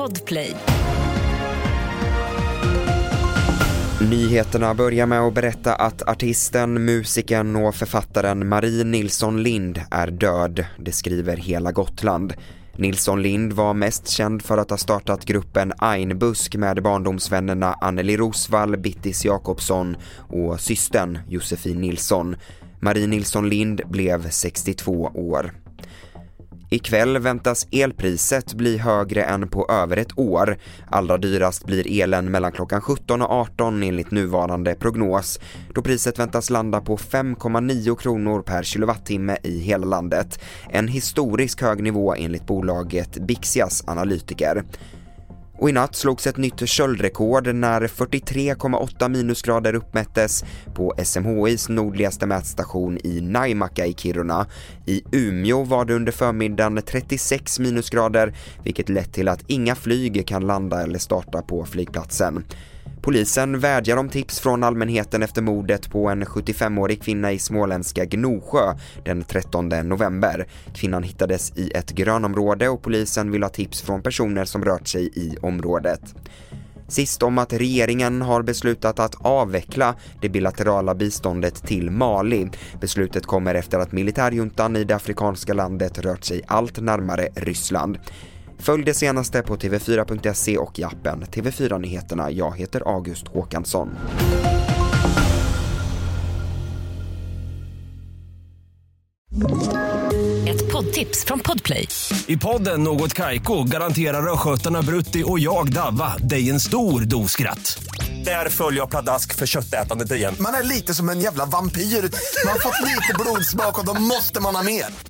Podplay. Nyheterna börjar med att berätta att artisten, musikern och författaren Marie Nilsson Lind är död, det skriver Hela Gotland. Nilsson Lind var mest känd för att ha startat gruppen Einbusk med barndomsvännerna Anneli Rosvall, Bittis Jakobsson och systern Josefin Nilsson. Marie Nilsson Lind blev 62 år. Ikväll väntas elpriset bli högre än på över ett år. Allra dyrast blir elen mellan klockan 17 och 18 enligt nuvarande prognos, då priset väntas landa på 5,9 kronor per kilowattimme i hela landet. En historisk hög nivå enligt bolaget Bixias analytiker. Och i natt slogs ett nytt köldrekord när 43,8 minusgrader uppmättes på SMHIs nordligaste mätstation i Naimakka i Kiruna. I Umeå var det under förmiddagen 36 minusgrader vilket lett till att inga flyg kan landa eller starta på flygplatsen. Polisen vädjar om tips från allmänheten efter mordet på en 75-årig kvinna i småländska Gnosjö den 13 november. Kvinnan hittades i ett grönområde och polisen vill ha tips från personer som rört sig i området. Sist om att regeringen har beslutat att avveckla det bilaterala biståndet till Mali. Beslutet kommer efter att militärjuntan i det afrikanska landet rört sig allt närmare Ryssland. Följ det senaste på tv4.se och i appen TV4 Nyheterna. Jag heter August Håkansson. Ett poddtips från Podplay. I podden Något Kaiko garanterar östgötarna Brutti och jag, Davva, dig en stor dos skratt. Där följer jag pladask för köttätandet igen. Man är lite som en jävla vampyr. Man har fått lite blodsmak och då måste man ha mer.